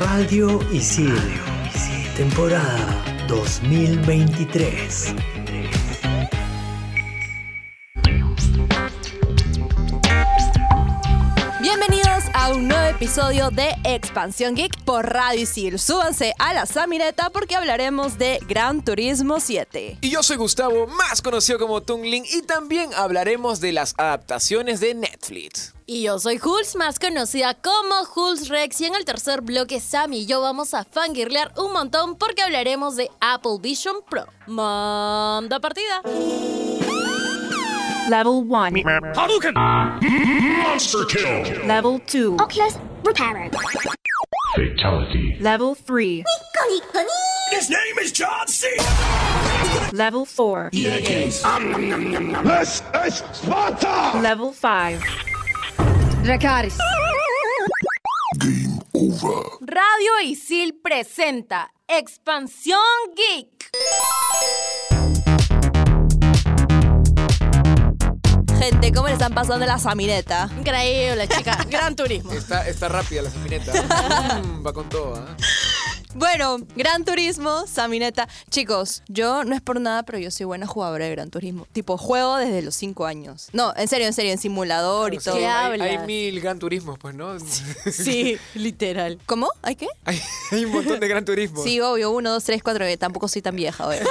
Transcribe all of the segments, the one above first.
Radio Isil, temporada 2023. Episodio de Expansión Geek por Radio Isil. Súbanse a la Samineta porque hablaremos de Gran Turismo 7. Y yo soy Gustavo, más conocido como Tungling, y también hablaremos de las adaptaciones de Netflix. Y yo soy Hulz, más conocida como Hulz Rex. Y en el tercer bloque, Sammy y yo vamos a fangirlear un montón porque hablaremos de Apple Vision Pro. Manda partida. Level 1. Hadouken! Monster kill! Level 2. Oculus Reparo. Fatality. Level 3. His name is John C. Level 4. This is Sparta! Level 5. Dracaris. Game over. Radio Isil presenta Expansión Geek. Gente, ¿cómo le están pasando la Samineta? Increíble, chica. Gran turismo. Está, está rápida la samineta. Mm, va con todo, ¿ah? Bueno, Gran Turismo, Samineta. Chicos, yo no es por nada, pero yo soy buena jugadora de Gran Turismo. Tipo, juego desde los 5 años. No, en serio, en serio, en simulador y todo. ¿Qué hay, hay mil gran turismos, pues, ¿no? Sí, literal. ¿Cómo? ¿Hay qué? hay, hay un montón de gran turismos. Sí, obvio, uno, dos, tres, cuatro, que tampoco soy tan vieja, obvio.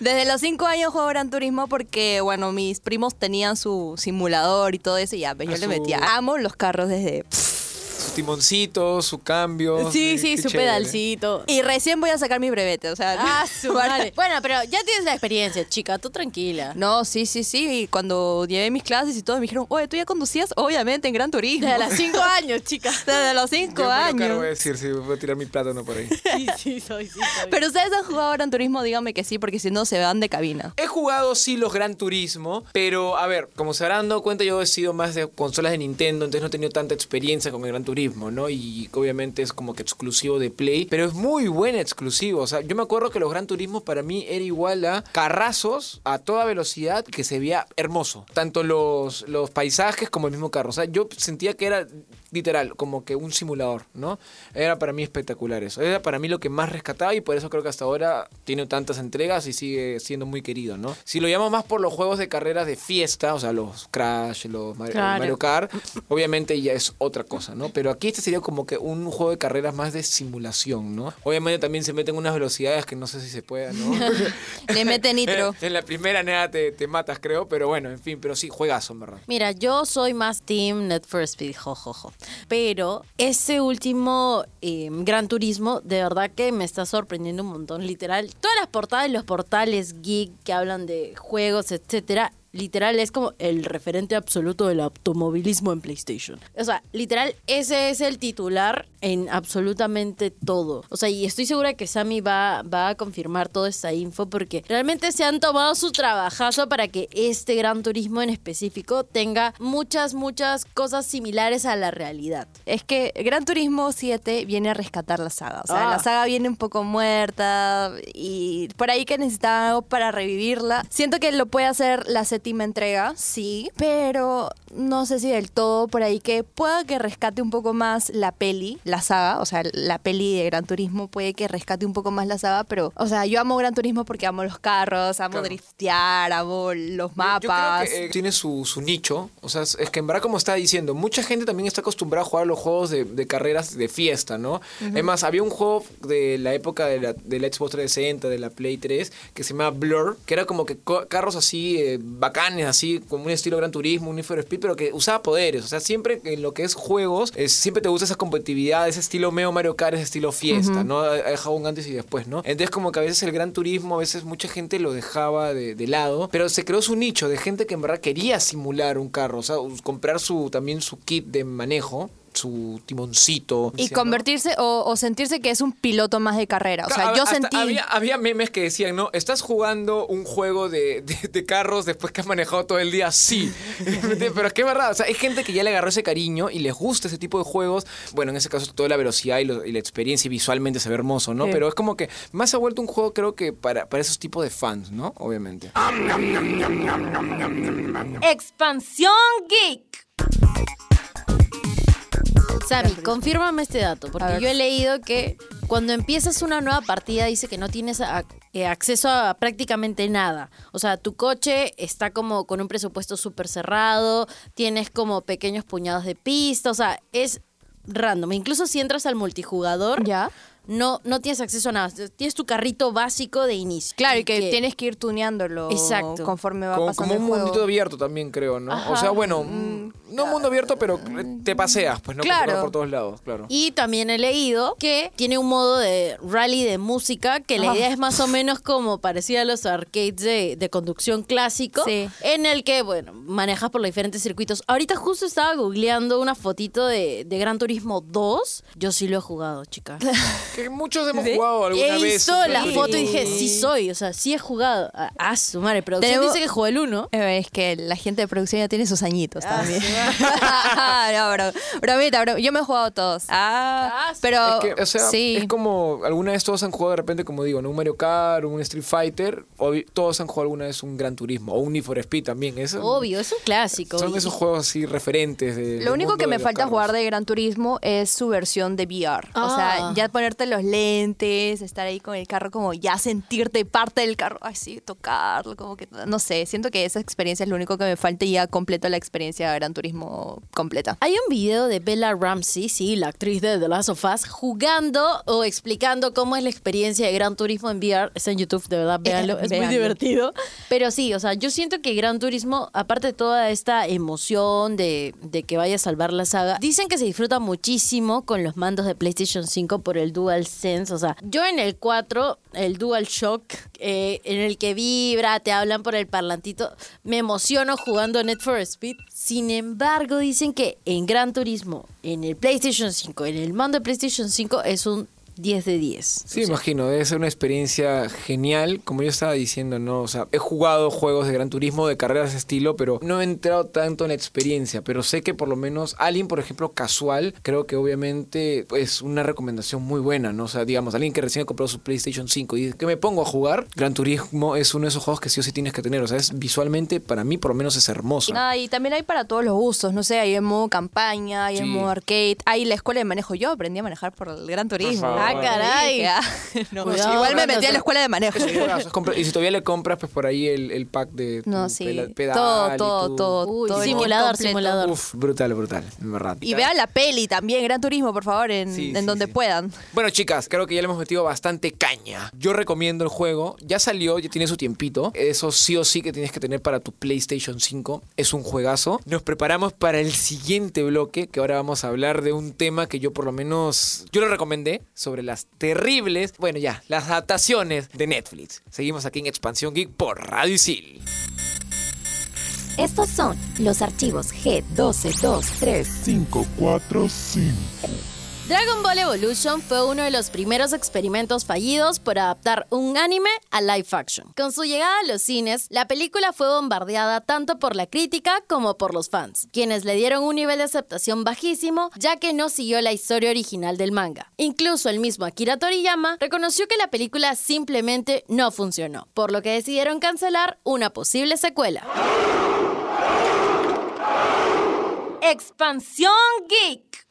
Desde los cinco años juego Gran Turismo porque, bueno, mis primos tenían su simulador y todo eso y ya, pues, yo le metía. Amo los carros desde... timoncito, su cambio. Sí, sí, su chévere. pedalcito. Y recién voy a sacar mi brevete, o sea... Ah, su madre. Bueno, pero ya tienes la experiencia, chica. Tú tranquila. No, sí, sí, sí. Y cuando llevé mis clases y todo, me dijeron, oye, ¿tú ya conducías? Obviamente, en Gran Turismo. Desde los 5 años, chica. Desde los cinco Yo años. voy a decir, sí, voy a tirar mi plátano por ahí. Sí, sí, soy, sí, soy. Pero ustedes han jugado Gran Turismo, díganme que sí, porque si no se van de cabina. He jugado sí los Gran Turismo, pero a ver, como se habrán dado cuenta, yo he sido más de consolas de Nintendo, entonces no he tenido tanta experiencia con el Gran Turismo, ¿no? Y obviamente es como que exclusivo de Play, pero es muy buen exclusivo. O sea, yo me acuerdo que los Gran Turismo para mí era igual a carrazos a toda velocidad que se veía hermoso. Tanto los, los paisajes como el mismo carro. O sea, yo sentía que era literal, como que un simulador, ¿no? Era para mí espectacular eso. Era para mí lo que más rescataba y por eso creo que hasta ahora tiene tantas entregas y sigue siendo muy querido, ¿no? Si lo llamo más por los juegos de carreras de fiesta, o sea, los Crash, los Mario, Claro. Mario Kart, obviamente ya es otra cosa, ¿no? Pero aquí este sería como que un juego de carreras más de simulación, ¿no? Obviamente también se meten unas velocidades que no sé si se pueda, ¿no? Le mete nitro. en la primera nada te, te matas, creo, pero bueno, en fin, pero sí, juegazo, en verdad. Mira, yo soy más Team Net for Speed, jojojo. Pero ese último eh, Gran Turismo, de verdad que me está sorprendiendo un montón. Literal, todas las portadas, los portales geek que hablan de juegos, etcétera. Literal, es como el referente absoluto del automovilismo en PlayStation. O sea, literal, ese es el titular en absolutamente todo. O sea, y estoy segura que Sammy va, va a confirmar toda esta info porque realmente se han tomado su trabajazo para que este Gran Turismo en específico tenga muchas, muchas cosas similares a la realidad. Es que Gran Turismo 7 viene a rescatar la saga. O sea, Ah. la saga viene un poco muerta y por ahí que necesitaba algo para revivirla. Siento que lo puede hacer la séptima entrega, sí, pero no sé si del todo por ahí que pueda que rescate un poco más la peli, la saga. O sea, la peli de Gran Turismo puede que rescate un poco más la saga, pero, o sea, yo amo Gran Turismo porque amo los carros, amo Claro. driftear, amo los mapas. Yo creo que eh, tiene su, su nicho. O sea, es, que en verdad, como estaba diciendo, mucha gente también está acostumbrada a jugar los juegos de, de carreras de fiesta, ¿no? Es más, había un juego de la época de la, de la Xbox 360, de la Play 3, que se llamaba Blur, que era como que carros así eh, bacanes, así, como un estilo Gran Turismo, un Need for Speed, pero que usaba poderes. O sea, siempre en lo que es juegos, eh, siempre te gusta esa competitividad, ese estilo Meo Mario Kart, ese estilo fiesta, ¿no? Dejado un antes y después, ¿no? Entonces, como que a veces el Gran Turismo, a veces mucha gente lo dejaba de, de lado, pero se creó su nicho de gente que en verdad quería simular un carro, o sea, comprar su también su kit de manejo su timoncito. Y convertirse o, o sentirse que es un piloto más de carrera. O sea, yo sentí. Había, había memes que decían, ¿no? ¿Estás jugando un juego de, de- de carros después que has manejado todo el día? Sí. Pero es que es verdad. O sea, hay gente que ya le agarró ese cariño y les gusta ese tipo de juegos. Bueno, en ese caso, toda la velocidad y, lo- y la experiencia y visualmente se ve hermoso, ¿no? Sí. Pero es como que más se ha vuelto un juego, creo que para, para esos tipos de fans, ¿no? Obviamente. Expansión Geek. Sammy, confírmame este dato, porque yo he leído que cuando empiezas una nueva partida dice que no tienes a- eh, acceso a prácticamente nada. O sea, tu coche está como con un presupuesto súper cerrado, tienes como pequeños puñados de pista, o sea, es random. Incluso si entras al multijugador, Ya. No, no tienes acceso a nada. Tienes tu carrito básico de inicio. Claro, y que, tienes que ir tuneándolo Exacto. conforme va Como, pasando como un el juego. mundito abierto también, creo, ¿no? O sea, bueno, mm, no un mundo abierto, pero te paseas, pues, ¿no? Claro. Por, por todos lados, claro. Y también he leído que tiene un modo de rally de música que la Ah. idea es más o menos como parecida a los arcades de, de conducción clásico, Sí. en el que, bueno, manejas por los diferentes circuitos. Ahorita justo estaba googleando una fotito de, de Gran Turismo 2. Yo sí lo he jugado, chica. Que muchos hemos jugado alguna He vez. un la foto y dije, sí soy, o sea, sí he jugado. Ah, ah, su madre, pero Tenemos- dice que jugó el 1. Eh, Es que la gente de producción ya tiene sus añitos Ah, también. no, bro. Bromita, bro. Yo me he jugado todos. Ah, Ah, sí. pero Es que, o sea, sí. es como alguna vez todos han jugado de repente, como digo, ¿no? un Mario Kart, un Street Fighter, o vi- todos han jugado alguna vez un Gran Turismo, o un Need for Speed también. Eso, Obvio, es un clásico. Son Y- esos juegos así referentes. de- Lo único mundo que me los falta carros. jugar de Gran Turismo es su versión de VR. O sea, Ah. ya ponerte los lentes, estar ahí con el carro, como ya sentirte parte del carro, así, tocarlo, como que, no sé, siento que esa experiencia es lo único que me falta y ya completo la experiencia de Gran Turismo completa. Hay un video de Bella Ramsey, sí, la actriz de The Last of Us, jugando o explicando cómo es la experiencia de Gran Turismo en VR. Está en YouTube, de verdad, véanlo, es muy véanlo. divertido. Pero sí, o sea, yo siento que Gran Turismo, aparte de toda esta emoción de, de que vaya a salvar la saga, dicen que se disfruta muchísimo con los mandos de PlayStation 5 por el DualSense. O sea, yo en el 4, el DualShock, eh, en el que vibra, te hablan por el parlantito, me emociono jugando Net for Speed. Sin embargo, dicen que en Gran Turismo, en el PlayStation 5, en el mando de PlayStation 5, es un 10 de 10. Sí, imagino, debe ser una experiencia genial, como yo estaba diciendo, ¿no? O sea, he jugado juegos de Gran Turismo, de carreras de estilo, pero no he entrado tanto en la experiencia, pero sé que por lo menos alguien, por ejemplo, casual, creo que obviamente es una recomendación muy buena, ¿no? O sea, digamos, alguien que recién ha comprado su PlayStation 5 y dice, que me pongo a jugar? Gran Turismo es uno de esos juegos que sí o sí tienes que tener, o sea, es visualmente, para mí por lo menos es hermoso. Nada, y también hay para todos los gustos, no sé, hay en modo campaña, hay en Sí. modo arcade, hay la escuela de manejo. Yo aprendí a manejar por el Gran Turismo. Ah, caray. Ah, no, Cuidado, igual me metí a la escuela de manejo. Es un juegazo, es compra- y si todavía le compras, pues por ahí el, el pack de tu No, sí. pela- pedal todo, y todo, tu- todo, Uy, todo el kit simulador, completo. simulador. Uf, brutal, brutal, en verdad. Y vean la peli también, Gran Turismo, por favor, en, Sí, en sí, donde sí. puedan. Bueno, chicas, creo que ya le hemos metido bastante caña. Yo recomiendo el juego. Ya salió, ya tiene su tiempito. Eso sí o sí que tienes que tener para tu PlayStation 5. Es un juegazo. Nos preparamos para el siguiente bloque, que ahora vamos a hablar de un tema que yo por lo menos, yo lo recomendé, sobre las terribles, bueno ya, las adaptaciones de Netflix. Seguimos aquí en Expansión Geek por Radio Isil. Estos son los archivos G1223. 545. Dragon Ball Evolution fue uno de los primeros experimentos fallidos por adaptar un anime a live action. Con su llegada a los cines, la película fue bombardeada tanto por la crítica como por los fans, quienes le dieron un nivel de aceptación bajísimo ya que no siguió la historia original del manga. Incluso el mismo Akira Toriyama reconoció que la película simplemente no funcionó, por lo que decidieron cancelar una posible secuela. Expansión Geek.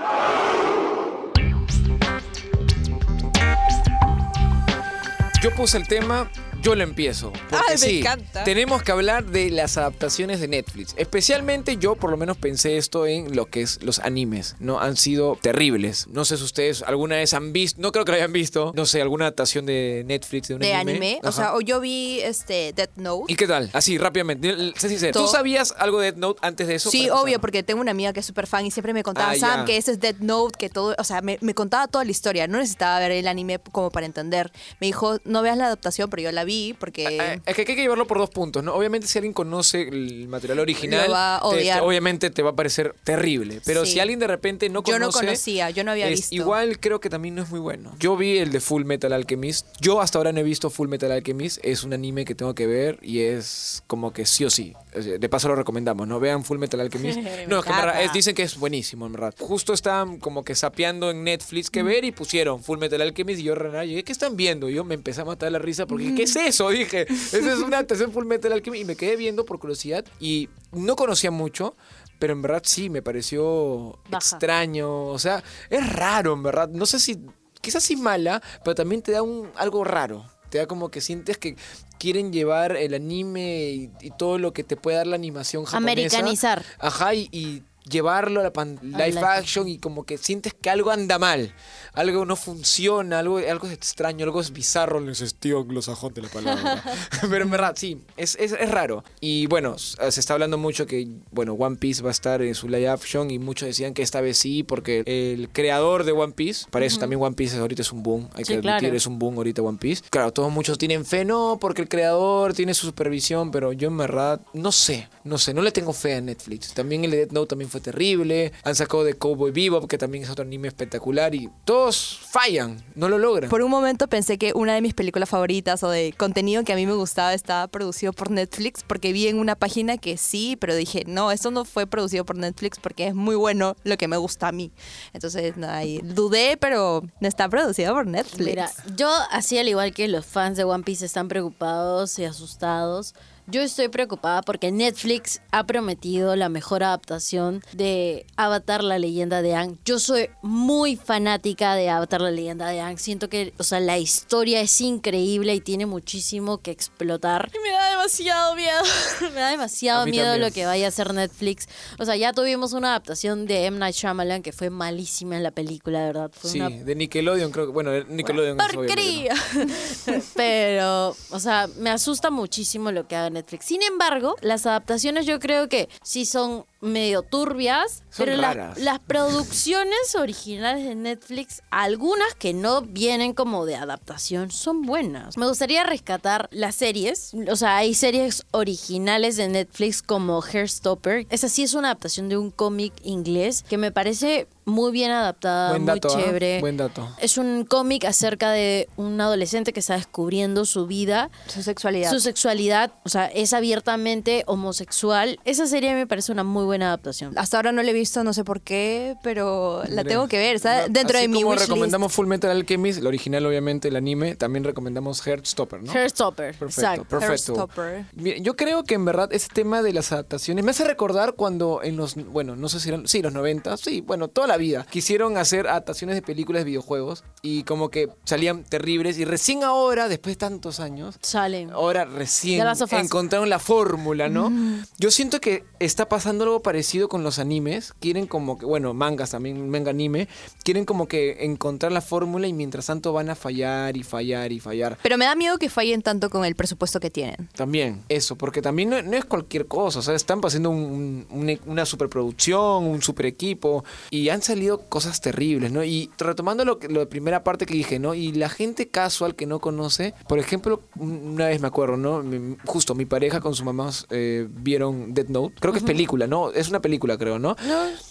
Yo puse el tema, yo lo empiezo. Porque Ay, me sí, encanta. Tenemos que hablar de las adaptaciones de Netflix. Especialmente yo por lo menos pensé esto en lo que es los animes, ¿no? Han sido terribles. No sé si ustedes alguna vez han visto, no creo que lo hayan visto, no sé, alguna adaptación de Netflix de un De anime. anime. O sea, o yo vi este Death Note. ¿Y qué tal? Así, rápidamente. Sé sincero. ¿Tú sabías algo de Death Note antes de eso? Sí, obvio, porque tengo una amiga que es súper fan y siempre me contaba, Ah, Sam, ya. que ese es Death Note, que todo, o sea, me, me contaba toda la historia. No necesitaba ver el anime como para entender. Me dijo, no veas la adaptación, pero yo la vi porque... Eh, Es que hay que llevarlo por dos puntos, ¿no? Obviamente si alguien conoce el material original, va a te- te- odiar. obviamente te va a parecer terrible. Pero Sí. si alguien de repente no Yo conoce... no conocía, yo no había es- visto. Igual creo que también no es muy bueno. Yo vi el de Full Metal Alchemist. Yo hasta ahora no he visto Full Metal Alchemist. Es un anime que tengo que ver y es como que sí o sí. O sea, De paso lo recomendamos, ¿no? Vean Full Metal Alchemist. no, es que en verdad, encanta. es- dicen que es buenísimo, en verdad. Justo estaban como que sapeando en Netflix que ver y pusieron Full Metal Alchemist y yo, Renan, llegué, ¿qué están viendo? Y yo me empecé a matar la risa porque, ¿qué es eso? Dije, esa es una adaptación Full Metal Alchemist y me quedé viendo por curiosidad y no conocía mucho. pero en verdad sí, me pareció Baja. extraño. O sea, es raro, en verdad. No sé si, quizás sí mala, pero también te da un, algo raro. Te da como que sientes que quieren llevar el anime y, y todo lo que te puede dar la animación japonesa. Americanizar. Ajá, y, y llevarlo a la pan- live action y como que sientes que algo anda mal, algo no funciona, algo, algo es extraño, algo es bizarro en el sentido anglosajón de la palabra. Pero en verdad, sí, es, es, es raro. Y bueno, se está hablando mucho que, bueno, One Piece va a estar en su live action y muchos decían que esta vez sí, porque el creador de One Piece, para eso también One Piece ahorita es un boom, hay Sí, que admitir, claro. es un boom ahorita One Piece. Claro, todos muchos tienen fe, no, porque el creador tiene su supervisión, pero yo en verdad no sé, no sé, no le tengo fe a Netflix. También el de Death Note también fue terrible. Han sacado de Cowboy Bebop, que también es otro anime espectacular, y todos fallan, no lo logran. Por un momento pensé que una de mis películas favoritas o de contenido que a mí me gustaba estaba producido por Netflix porque vi en una página que sí, pero dije, no, esto no fue producido por Netflix porque es muy bueno lo que me gusta a mí. Entonces, no, ahí dudé, pero no está producido por Netflix. Mira, yo así al igual que los fans de One Piece están preocupados y asustados. Yo estoy preocupada porque Netflix ha prometido la mejor adaptación de Avatar la leyenda de Aang. Yo soy muy fanática de Avatar la leyenda de Aang. Siento que, o sea, la historia es increíble y tiene muchísimo que explotar. Y me da demasiado miedo. me da demasiado miedo también. lo que vaya a hacer Netflix. O sea, ya tuvimos una adaptación de M. Night Shyamalan que fue malísima en la película, de verdad. Fue Sí, una de Nickelodeon creo que, bueno, Nickelodeon es obviamente que no. porquería. Pero, o sea, me asusta muchísimo lo que haga Sin embargo, las adaptaciones yo creo que sí son medio turbias, Son pero la- las producciones originales de Netflix, algunas que no vienen como de adaptación, son buenas. Me gustaría rescatar las series, o sea, hay series originales de Netflix como Hairstopper. Esa sí es una adaptación de un cómic inglés que me parece muy bien adaptada, Buen muy dato, chévere. Buen dato. Es un cómic acerca de un adolescente que está descubriendo su vida, Su sexualidad. su sexualidad, o sea, es abiertamente homosexual. Esa serie me parece una muy buena adaptación. Hasta ahora no la he visto, no sé por qué, pero la Mira, tengo que ver. Está no, dentro así de mi como wishlist. recomendamos Full Metal Alchemist, el original obviamente, el anime, también recomendamos Heartstopper, ¿no? Hairstopper, Perfecto, exacto. perfecto. Heartstopper. Mira, yo creo que en verdad ese tema de las adaptaciones me hace recordar cuando en los, bueno, no sé si eran, sí, los 90, sí, bueno, toda la vida, quisieron hacer adaptaciones de películas de videojuegos y como que salían terribles y recién ahora, después de tantos años, Sale. ahora recién encontraron la fórmula, ¿no? Yo siento que está pasando algo parecido con los animes. Quieren como que, bueno, mangas también, manga anime, quieren como que encontrar la fórmula y mientras tanto van a fallar y fallar y fallar. Pero me da miedo que fallen tanto con el presupuesto que tienen. También, eso, porque también no, no es cualquier cosa, o sea, están pasando un- un- una, superproducción, un super equipo, y han salido cosas terribles, ¿no? Y retomando lo, que, lo de primera parte que dije, ¿no? Y la gente casual que no conoce, por ejemplo, un- una vez me acuerdo, ¿no? Justo mi pareja con sus mamás eh, vieron Death Note, creo que es película, ¿no? Es una película, creo, ¿no?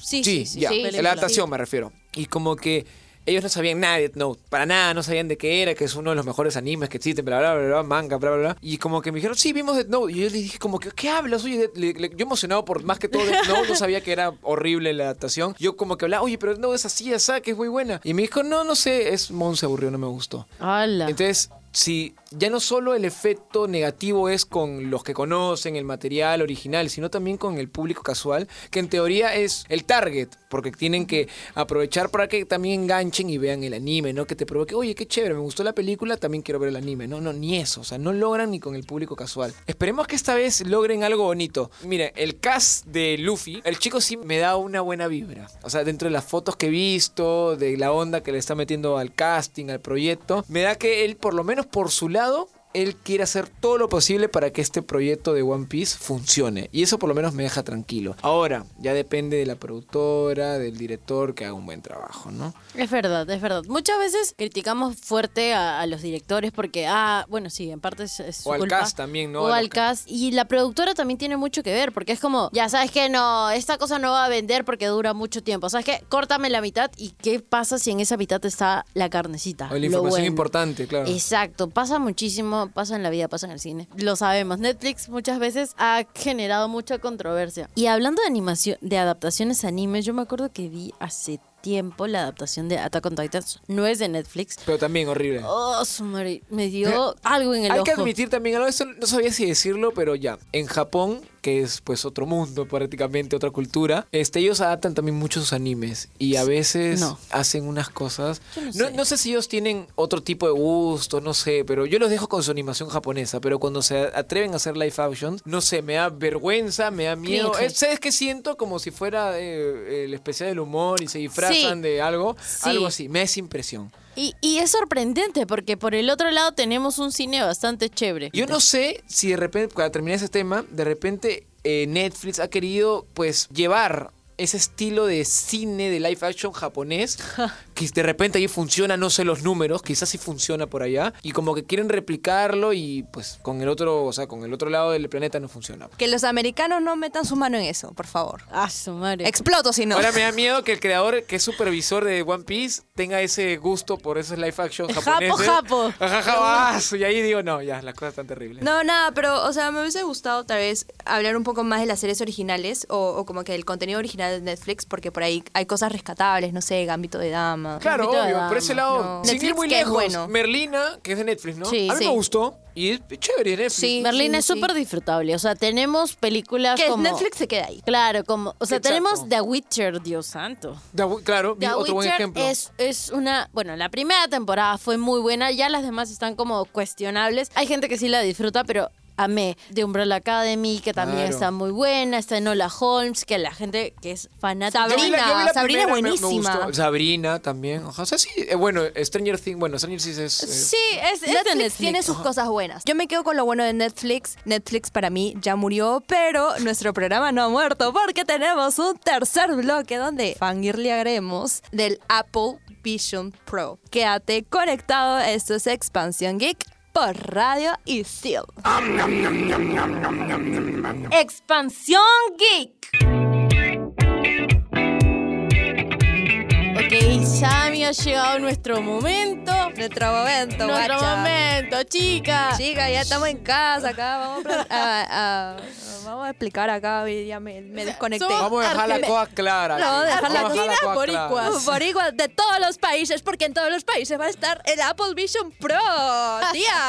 sí, Sí, sí, sí. ya, sí, la adaptación me refiero. Y como que ellos no sabían nada de Death Note, para nada, no sabían de qué era, que es uno de los mejores animes que existen, bla, bla, bla, bla, manga, bla, bla, bla. Y como que me dijeron, sí, vimos Death Note. Y yo les dije como que, ¿qué hablas? Oye, le- le- yo emocionado por más que todo Death Note, no sabía que era horrible la adaptación. Yo como que hablaba, oye, pero Death Note es así, esa, que es muy buena. Y me dijo, no, no sé, es Mon se aburrió, no me gustó. Entonces, si ya no solo el efecto negativo es con los que conocen el material original, sino también con el público casual, que en teoría es el target, porque tienen que aprovechar para que también enganchen y vean el anime, ¿no? Que te provoque, oye, qué chévere, me gustó la película, también quiero ver el anime. No, no, ni eso, o sea, no logran ni con el público casual. Esperemos que esta vez logren algo bonito. Mire, el cast de Luffy, el chico sí me da una buena vibra. O sea, dentro de las fotos que he visto, de la onda que le está metiendo al casting, al proyecto, me da que él, por lo menos por su lado él quiere hacer todo lo posible para que este proyecto de One Piece funcione. Y eso por lo menos me deja tranquilo. Ahora, ya depende de la productora, del director, que haga un buen trabajo, ¿no? Es verdad, es verdad. Muchas veces criticamos fuerte a, a los directores porque, ah, bueno, sí, en parte es, es su O al culpa. cast también, ¿no? O al cast. Y la productora también tiene mucho que ver, porque es como, ya sabes que no, esta cosa no va a vender porque dura mucho tiempo. ¿Sabes qué? Córtame la mitad y ¿qué pasa si en esa mitad está la carnecita? O la información bueno? importante, claro. Exacto, pasa muchísimo, pasa en la vida, pasa en el cine. Lo sabemos, Netflix muchas veces ha generado mucha controversia. Y hablando de animación, de adaptaciones a animes, yo me acuerdo que vi hace tiempo la adaptación de Attack on Titans. No es de Netflix. Pero también horrible. Oh, su madre, me dio algo en el Hay ojo. que admitir también algo, esto no sabía si decirlo, pero ya, en Japón, que es pues otro mundo prácticamente, otra cultura, este, ellos adaptan también mucho sus animes y a veces No. hacen unas cosas... No sé. no sé si ellos tienen otro tipo de gusto, no sé, pero yo los dejo con su animación japonesa, pero cuando se atreven a hacer live action, no sé, me da vergüenza, me da miedo. ¿Sabes qué siento? Como si fuera eh, el especial del humor y se disfrazan Sí. de algo, algo así, me da esa impresión. Y, y es sorprendente porque por el otro lado tenemos un cine bastante chévere. Yo no sé si de repente, para terminar ese tema, de repente eh, Netflix ha querido pues llevar ese estilo de cine de live action japonés que de repente ahí funciona, no sé los números, quizás sí funciona por allá y como que quieren replicarlo y pues con el otro, o sea, con el otro lado del planeta no funciona. Que los americanos no metan su mano en eso, por favor. Ah, su madre. Exploto si no. Ahora me da miedo que el creador, que es supervisor de One Piece, tenga ese gusto por esos live action Japo, japoneses. japo. Japo, Y ahí digo, no, ya, las cosas están terribles. No, nada, pero, o sea, me hubiese gustado tal vez hablar un poco más de las series originales o, o como que del contenido original de Netflix, porque por ahí hay cosas rescatables, no sé, Gambito de Dama. Claro, Gambito obvio, por ese lado, No. sin Netflix ir muy lejos, bueno. Merlina, que es de Netflix, ¿no? Sí, a mí sí. me gustó y es chévere Netflix. Sí. Berlín es sí. súper disfrutable. O sea, tenemos películas Que como... Netflix se queda ahí. Claro, como... O sea, Exacto. tenemos The Witcher, Dios santo. The claro, The otro buen Witcher ejemplo. es, es una... Bueno, la primera temporada fue muy buena, ya las demás están como cuestionables. Hay gente que sí la disfruta, pero amé de Umbrella Academy, que también Claro. está muy buena. Está Enola Holmes, que la gente que es fanática... Yo vi la- yo vi Sabrina, la Sabrina es primera, me- me buenísima. Sabrina también. O sea, sí, eh, bueno, Stranger Things, bueno, Stranger Things es... eh, Sí, es, es de Netflix, Netflix. tiene sus cosas buenas. Yo me quedo con lo bueno de Netflix. Netflix para mí ya murió, pero nuestro programa no ha muerto porque tenemos un tercer bloque donde fangirlearemos del Apple Vision Pro. Quédate conectado, esto es Expansión Geek por Radio Isil. Expansión Geek. Ok, Sammy ha llegado nuestro momento. Nuestro momento, Nuestro guacha. momento, chica. Chica, ya estamos en casa acá. Vamos a, pla- a- a- vamos a explicar acá. Ya me, me desconecté. somos Vamos a dejar la Argentina- cosa clara. No, dejar la Vamos a dejar Argentina cosa clara. boricuas. Boricua de todos los países, porque en todos los países va a estar el Apple Vision Pro, tía.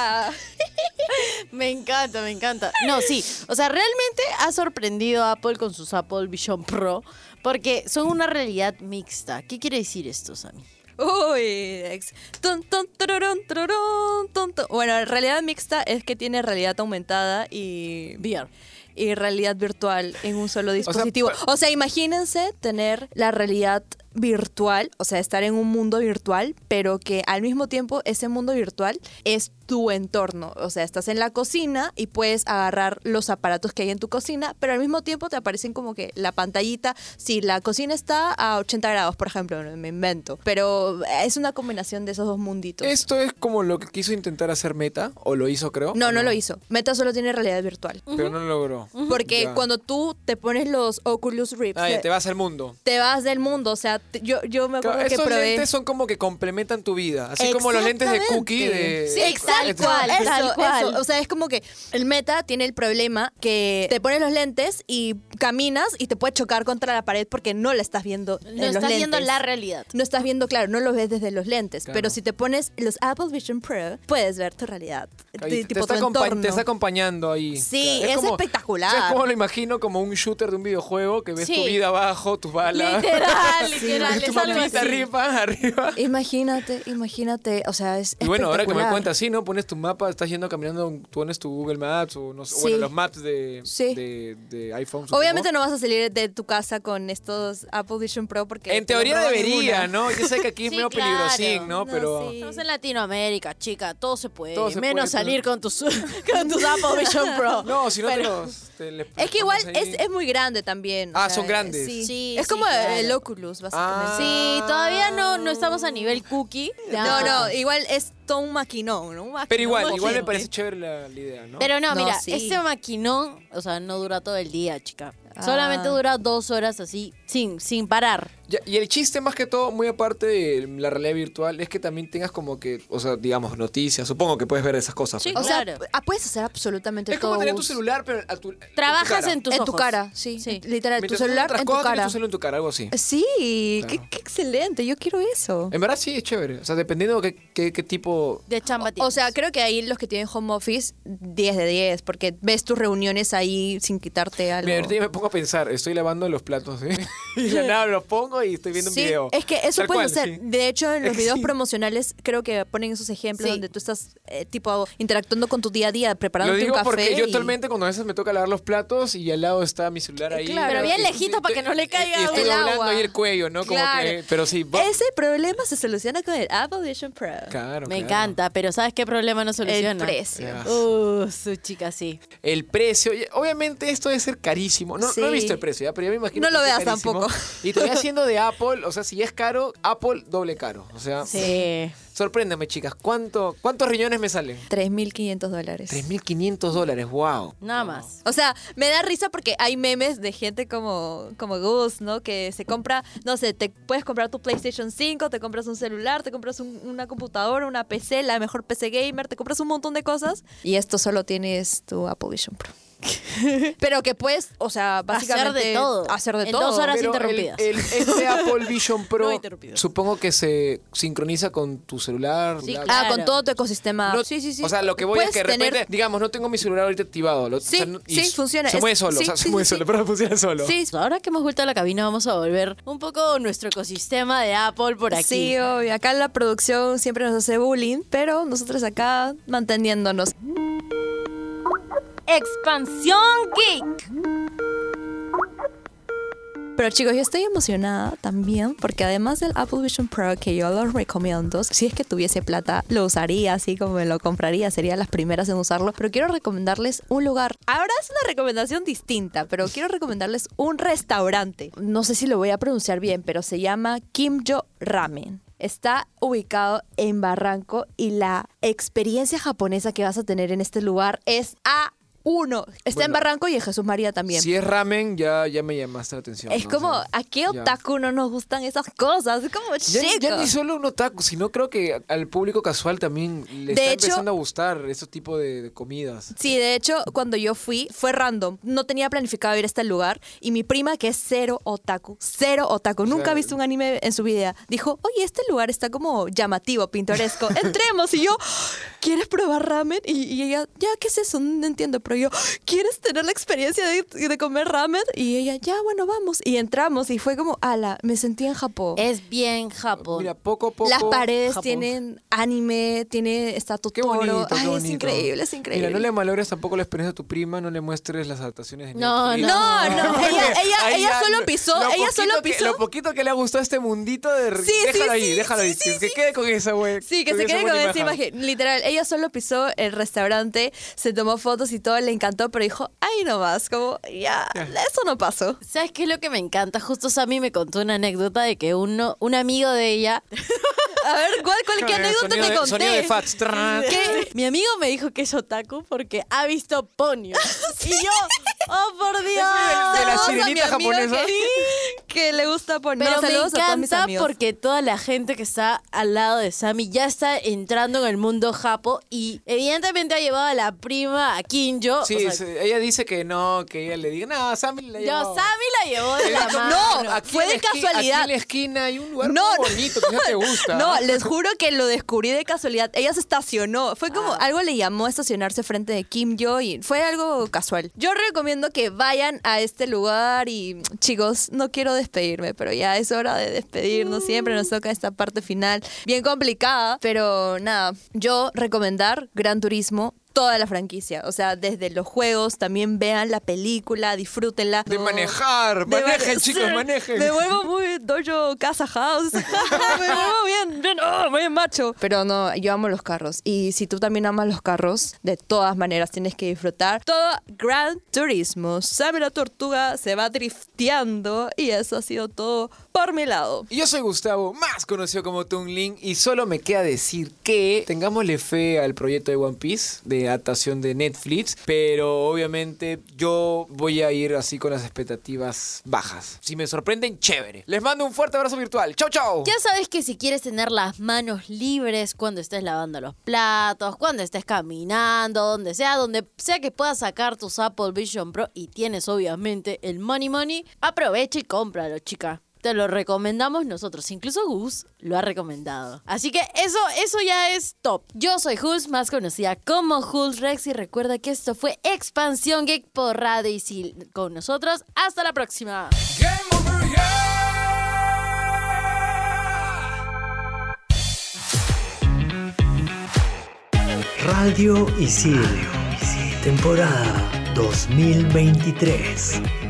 Me encanta, me encanta. No, sí. O sea, realmente ha sorprendido a Apple con sus Apple Vision Pro porque son una realidad mixta. ¿Qué quiere decir esto, Sammy? Uy, ex- tururún, tururún, tun, tun. Bueno, realidad mixta es que tiene realidad aumentada y VR. y realidad virtual en un solo dispositivo. O sea, imagínense tener la realidad virtual, o sea, estar en un mundo virtual, pero que al mismo tiempo ese mundo virtual es tu entorno. O sea, estás en la cocina y puedes agarrar los aparatos que hay en tu cocina, pero al mismo tiempo te aparecen como que la pantallita. Si la cocina está a 80 grados, por ejemplo, me invento. Pero es una combinación de esos dos munditos. Esto es como lo que quiso intentar hacer Meta, o lo hizo creo. No, ¿o no lo hizo. Meta solo tiene realidad virtual. Pero no lo logró. Porque Ya. cuando tú te pones los Oculus Rift, Ah, te, vas al mundo. te vas del mundo. O sea, yo, yo me acuerdo Claro, que probé. lentes son como que complementan tu vida. Así como los lentes de Cookie de... Sí, Tal exacto. cual, eso, tal cual. eso. O sea, es como que el meta tiene el problema que te pones los lentes y caminas y te puede chocar contra la pared porque no la estás viendo en No los estás viendo la realidad. No estás viendo, claro, no lo ves desde los lentes. Claro. Pero si te pones los Apple Vision Pro, puedes ver tu realidad. Te, tipo está tu acompa- entorno. te está acompañando ahí. Sí, es espectacular. ¿Sabes cómo lo imagino? Como un shooter de un videojuego que ves Sí. tu vida abajo, tus balas. Literal, literal. Tu es algo mapita así. arriba, arriba. Imagínate, imagínate. O sea, es Y bueno, ahora que me doy espectacular. cuenta, sí, ¿no? Pones tu mapa, estás yendo caminando, tú pones tu Google Maps o no sé, Sí. bueno, los maps de, Sí. de, de iPhone. Obviamente no vas a salir de tu casa con estos Apple Vision Pro porque... En te teoría debería. ¿no? Yo sé que aquí es Sí, medio claro. peligrosín, ¿no? No, Pero... sí. Estamos en Latinoamérica, chica, todo se puede. Todo se menos puede, salir pero- con tus, con tus Apple Vision Pro. No, si no te Pero- los... te les Es que igual es, es muy grande también. o Ah, sea, son grandes. Sí, Sí, es sí, como claro. el Oculus, básicamente. Ah. Sí, todavía no, no estamos a nivel cookie. No, no, igual es todo un maquinón, ¿no? Un maquinón Pero igual, igual me parece chévere la, la idea, ¿no? Pero no, No, mira, sí. este maquinón, o sea, no dura todo el día, chica. Solamente Ah. dura dos horas así, sin, sin parar. Ya, y el chiste más que todo, muy aparte de la realidad virtual, es que también tengas como que, o sea, digamos, noticias. Supongo que puedes ver esas cosas. Sí, pues, O ¿no? Claro. sea, ah, puedes hacer absolutamente Es todo. como tener tu Gus. celular, pero a tu, Trabajas cara. en tus en tu ojos. cara, sí. Sí. Literal, tu celular en tu cara. tu celular en tu cara, algo así. Sí, Claro. qué, qué excelente, yo quiero eso. En verdad sí es chévere. O sea, dependiendo de qué, qué, qué tipo... De chamba O sea, creo que ahí los que tienen home office, 10 de 10, porque ves tus reuniones ahí sin quitarte algo. Mira, ahorita ya me pongo a pensar, estoy lavando los platos, ¿eh? y de nada los pongo y estoy viendo un video. es que eso hacer. sí. De hecho, en los videos sí. promocionales creo que ponen esos ejemplos Sí. donde tú estás eh, tipo interactuando con tu día a día, Lo preparándote digo un café. porque yo actualmente cuando a veces me toca lavar los platos y al lado está mi celular ahí. Claro. Pero bien y- lejito para que no le caiga y estoy el doblando agua. ahí el cuello, ¿no? Como Claro. que, pero sí, Ese problema se soluciona con el Apple Vision Pro. Claro, Me claro. Encanta, pero ¿sabes qué problema no soluciona? El precio. Uh, su chica sí. El precio, y- obviamente esto debe ser carísimo. No, Sí. no he visto el precio, ¿ya? pero ya me imagino No que lo veas carísimo. tampoco. Y todavía siendo de Apple, o sea, si es caro, Apple doble caro. O sea, Sí. Sorpréndeme, chicas. ¿Cuánto, ¿Cuántos riñones me salen? 3.500 dólares. 3.500 dólares, wow. Nada más. O sea, me da risa porque hay memes de gente como, como Gus, ¿no? Que se compra, no sé, te puedes comprar tu PlayStation 5, te compras un celular, te compras un- una computadora, una PC, la mejor PC gamer, te compras un montón de cosas. Y esto solo tienes tu Apple Vision Pro. Pero que puedes, o sea, básicamente... Hacer de todo. Hacer de En todo. dos horas Pero interrumpidas. El, este Apple Vision Pro, supongo que se sincroniza con tu celular. Sí, bla, Ah, con todo tu ecosistema. No- sí, sí, sí. O sea, lo que voy es que de repente, tener- digamos, no tengo mi celular ahorita activado. lo- o Sí, sea, no- y sí, funciona. Se Es- mueve solo, sí, o sea, se mueve sí, solo, sí. pero funciona solo. Sí, Ahora que hemos vuelto a la cabina, vamos a volver un poco nuestro ecosistema de Apple por aquí. Sí, obvio. Acá la producción siempre nos hace bullying, pero nosotros acá manteniéndonos. Expansión Geek. Pero chicos, yo estoy emocionada también porque además del Apple Vision Pro que yo lo recomiendo, si es que tuviese plata, lo usaría así como me lo compraría, sería las primeras en usarlo. Pero quiero recomendarles un lugar. Ahora es una recomendación distinta, pero quiero recomendarles un restaurante. No sé si lo voy a pronunciar bien, pero se llama Kimjo Ramen. Está ubicado en Barranco y la experiencia japonesa que vas a tener en este lugar es a uno. Está en Barranco y en Jesús María también. Si es ramen, ya, ya me llamaste la atención. Es ¿no? como, ¿a qué ya. otaku no nos gustan esas cosas? Es como Ya, chico. ya ni solo un otaku, sino creo que al público casual también le De está hecho- empezando a gustar esos tipos de, de comidas. Sí, de hecho, cuando yo fui, fue random. No tenía planificado ir a este lugar. Y mi prima, que es cero otaku, cero otaku, nunca sea, ha visto un anime en su vida, dijo, oye, este lugar está como llamativo, pintoresco. Entremos. Y yo, ¿quieres probar ramen? Y, y ella, ya, ¿qué es eso? No entiendo. Pero yo, ¿quieres tener la experiencia de, de comer ramen? Y ella, ya, bueno, vamos. Y entramos y fue como, ala, me sentí en Japón. Es bien Japón. Mira, poco a poco. Las paredes Japón. tienen anime, tiene está Qué bonito, Totoro. qué Ay, es bonito. increíble, es increíble. Mira, no le malogres tampoco la experiencia a tu prima, no le muestres las adaptaciones de No, Netflix. No, no, ella, ella, ella solo lo- pisó, ella solo que- pisó. lo poquito que le ha gustado este mundito de... Sí, sí, déjalo ahí, sí, déjalo ahí. sí, que, que quede con esa, güey. Sí, que se quede con esa imagen. Literal, ella solo pisó el restaurante, se tomó fotos y todo, le encantó, pero dijo, ay, no más, como, ya, eso no pasó. ¿Sabes qué es lo que me encanta? Justo Sammy me contó una anécdota de que uno, un amigo de ella, A ver, ¿cuál, cuál, qué anécdota Sonido te de- conté? Sonido de Fats. Tran. que mi amigo me dijo que es otaku porque ha visto Ponyo. Y yo, oh por Dios. de la Saludos a mi sirenita japonesa. Que, que le gusta poner. Pero No, me a encanta porque toda la gente que está al lado de Sammy ya está entrando en el mundo japo y evidentemente ha llevado a la prima a Kinjo. Sí, o sea, sí, ella dice que no, que ella le diga, no, Sammy la yo, llevó". Sammy la llevó de la No, mano. aquí fue de la esqui- casualidad. Aquí en la esquina hay un lugar No, muy no. bonito que ya te gusta. No, les juro que lo descubrí de casualidad. Ella se estacionó. Fue como Ah. algo le llamó a estacionarse frente de Kim Yo y fue algo casual. Yo recomiendo que vayan a este lugar y chicos, no quiero despedirme, pero ya es hora de despedirnos. Siempre nos toca esta parte final bien complicada, pero nada, yo recomendar Gran Turismo. Toda la franquicia, o sea, desde los juegos, también vean la película, disfrútenla. De manejar, De manejen mane- chicos, sí, manejen. Me vuelvo muy dojo casa house. me vuelvo bien, bien, oh, muy macho. Pero no, yo amo los carros. Y si tú también amas los carros, de todas maneras tienes que disfrutar todo Gran Turismo. Sabe la tortuga, se va drifteando. Y eso ha sido todo por mi lado. Y Yo soy Gustavo, más conocido como Toon Link, y solo me queda decir que tengámosle fe al proyecto de One Piece, de adaptación de Netflix, pero obviamente yo voy a ir así con las expectativas bajas. Si me sorprenden, chévere. Les mando un fuerte abrazo virtual. Chau, chau. Ya sabes que si quieres tener las manos libres cuando estés lavando los platos, cuando estés caminando, donde sea, donde sea que puedas sacar tus Apple Vision Pro y tienes obviamente el Money Money, aprovecha y cómpralo, chica. Te lo recomendamos nosotros, incluso Gus lo ha recomendado. Así que eso, eso ya es top. Yo soy Jules, más conocida como Jules Rex, y recuerda que esto fue Expansión Geek por Radio Isil con nosotros. Hasta la próxima. Radio Isidro. Temporada 2023.